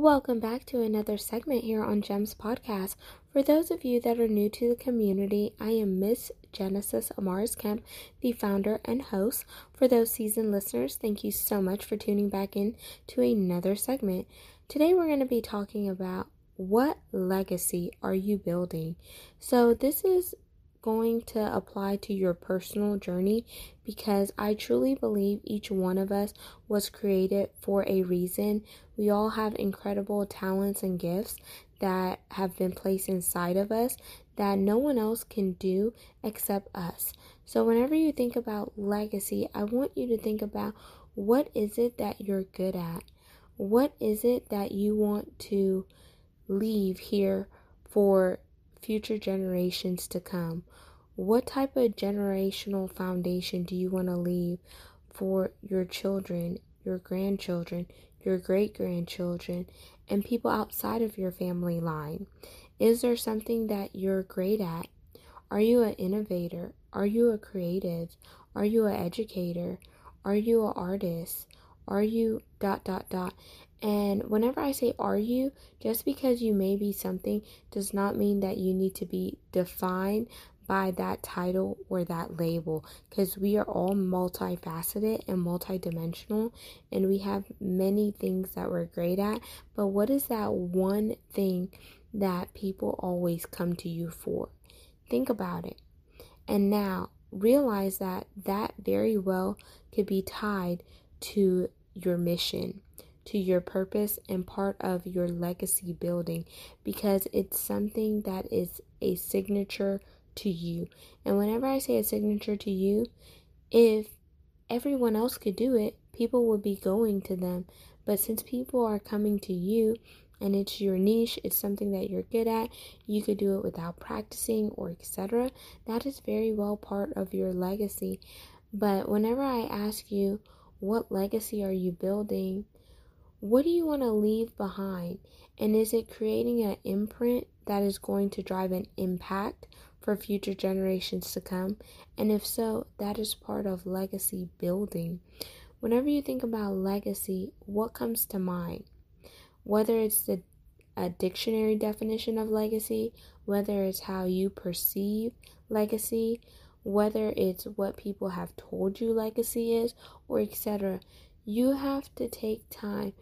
Welcome back to another segment here on GEMS Podcast. For those of you that are new to the community, I am Miss Genesis Amaris Kemp, the founder and host. For those seasoned listeners, thank you so much for tuning back in to another segment. Today we're going to be talking about what legacy are you building? So this is going to apply to your personal journey because I truly believe each one of us was created for a reason. We all have incredible talents and gifts that have been placed inside of us that no one else can do except us. So, whenever you think about legacy, I want you to think about what is it that you're good at? What is it that you want to leave here for future generations to come? What type of generational foundation do you want to leave for your children, your grandchildren, your great grandchildren, and people outside of your family line? Is there something that you're great at? Are you an innovator? Are you a creative? Are you an educator? Are you an artist? Are you dot dot dot? And whenever I say are you, just because you may be something does not mean that you need to be defined by that title or that label because we are all multifaceted and multidimensional and we have many things that we're great at. But what is that one thing that people always come to you for? Think about it. And now realize that that very well could be tied to your mission to your purpose and part of your legacy building because it's something that is a signature to you. And whenever I say a signature to you, if everyone else could do it, people would be going to them. But since people are coming to you and it's your niche, it's something that you're good at, you could do it without practicing or etc. That is very well part of your legacy. But whenever I ask you, what legacy are you building? What do you want to leave behind? And is it creating an imprint that is going to drive an impact for future generations to come? And if so, that is part of legacy building. Whenever you think about legacy, what comes to mind? Whether it's the a dictionary definition of legacy, whether it's how you perceive legacy, whether it's what people have told you legacy is, or etc. You have to take time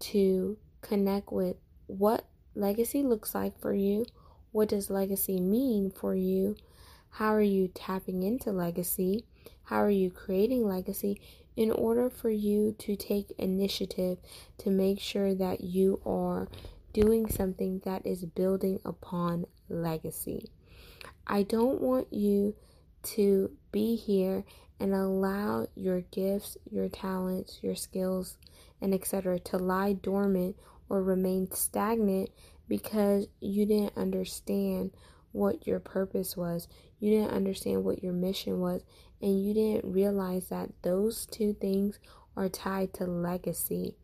to connect with what legacy looks like for you. What does legacy mean for you? How are you tapping into legacy? How are you creating legacy in order for you to take initiative to make sure that you are doing something that is building upon legacy? I don't want you to be here and allow your gifts, your talents, your skills, and etc. to lie dormant or remain stagnant because you didn't understand what your purpose was. You didn't understand what your mission was, and you didn't realize that those two things are tied to legacy.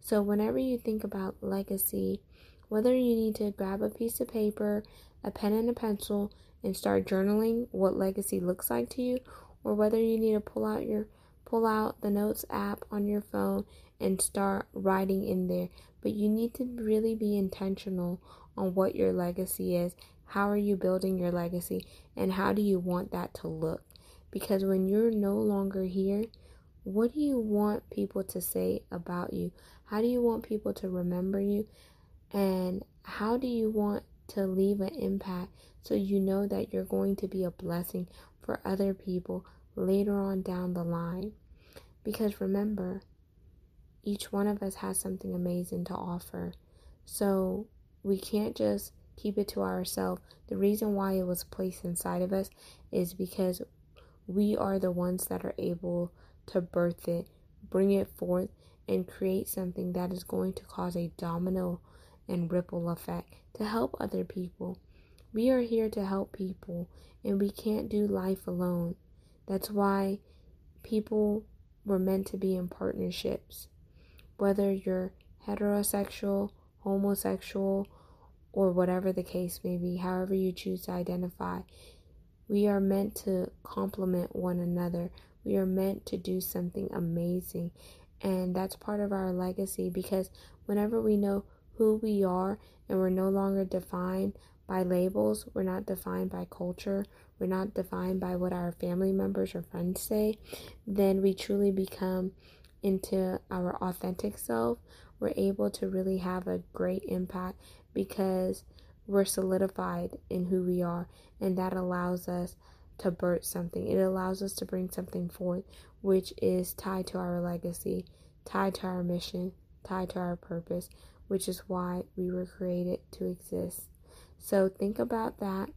So, whenever you think about legacy, whether you need to grab a piece of paper, a pen, and a pencil and start journaling what legacy looks like to you, or whether you need to pull out your pull out the notes app on your phone and start writing in there. But you need to really be intentional on what your legacy is. How are you building your legacy? And how do you want that to look? Because when you're no longer here, what do you want people to say about you? How do you want people to remember you? And how do you want to leave an impact so you know that you're going to be a blessing for other people later on down the line. Because remember, each one of us has something amazing to offer. So we can't just keep it to ourselves. The reason why it was placed inside of us is because we are the ones that are able to birth it, bring it forth, and create something that is going to cause a domino and ripple effect to help other people. We are here to help people, and we can't do life alone. That's why people were meant to be in partnerships. whether you're heterosexual, homosexual, or whatever the case may be, however you choose to identify. We are meant to complement one another. We are meant to do something amazing. And that's part of our legacy because whenever we know who we are and we're no longer defined by labels, we're not defined by culture, we're not defined by what our family members or friends say, then we truly become into our authentic self. We're able to really have a great impact because we're solidified in who we are, and that allows us to birth something. It allows us to bring something forth, which is tied to our legacy, tied to our mission, tied to our purpose, which is why we were created to exist. So think about that.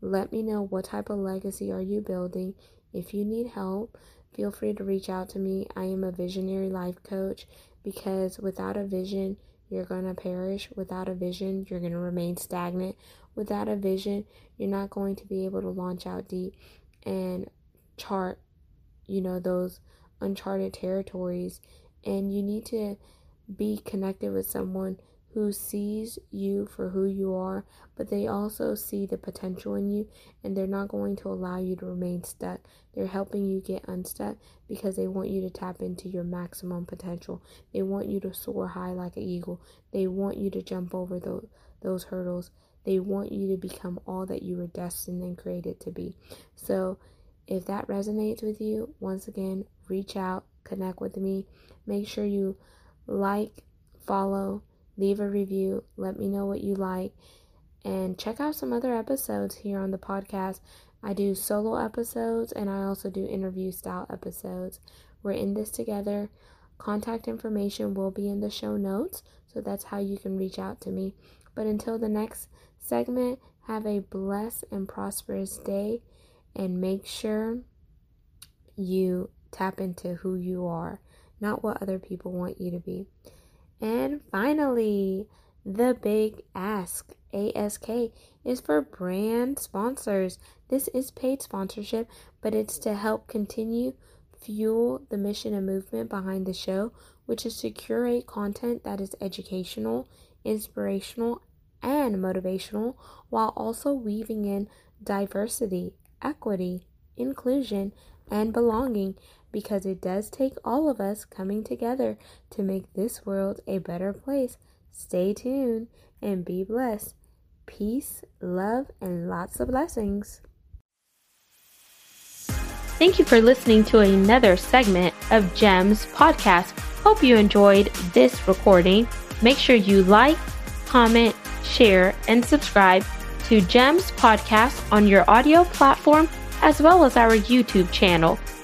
Let me know what type of legacy are you building. If you need help, feel free to reach out to me. I am a visionary life coach because without a vision, you're going to perish. Without a vision, you're going to remain stagnant. Without a vision, you're not going to be able to launch out deep and chart, you know, those uncharted territories. And you need to be connected with someone who sees you for who you are, but they also see the potential in you and they're not going to allow you to remain stuck. They're helping you get unstuck because they want you to tap into your maximum potential. They want you to soar high like an eagle. They want you to jump over those, those hurdles. They want you to become all that you were destined and created to be. So, if that resonates with you, once again, reach out, connect with me. Make sure you like, follow, leave a review, let me know what you like, and check out some other episodes here on the podcast. I do solo episodes and I also do interview style episodes. We're in this together. Contact information will be in the show notes, so that's how you can reach out to me. But until the next segment, have a blessed and prosperous day and make sure you tap into who you are, not what other people want you to be. And finally, the big ask ASK is for brand sponsors. This is paid sponsorship, but it's to help continue fuel the mission and movement behind the show, which is to curate content that is educational, inspirational, and motivational while also weaving in diversity, equity, inclusion, and belonging because it does take all of us coming together to make this world a better place. Stay tuned and be blessed. Peace, love, and lots of blessings. Thank you for listening to another segment of GEMS podcast. Hope you enjoyed this recording. Make sure you like, comment, share, and subscribe to GEMS podcast on your audio platform as well as our YouTube channel.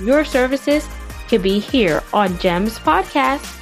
your services could be here on GEMS Podcast.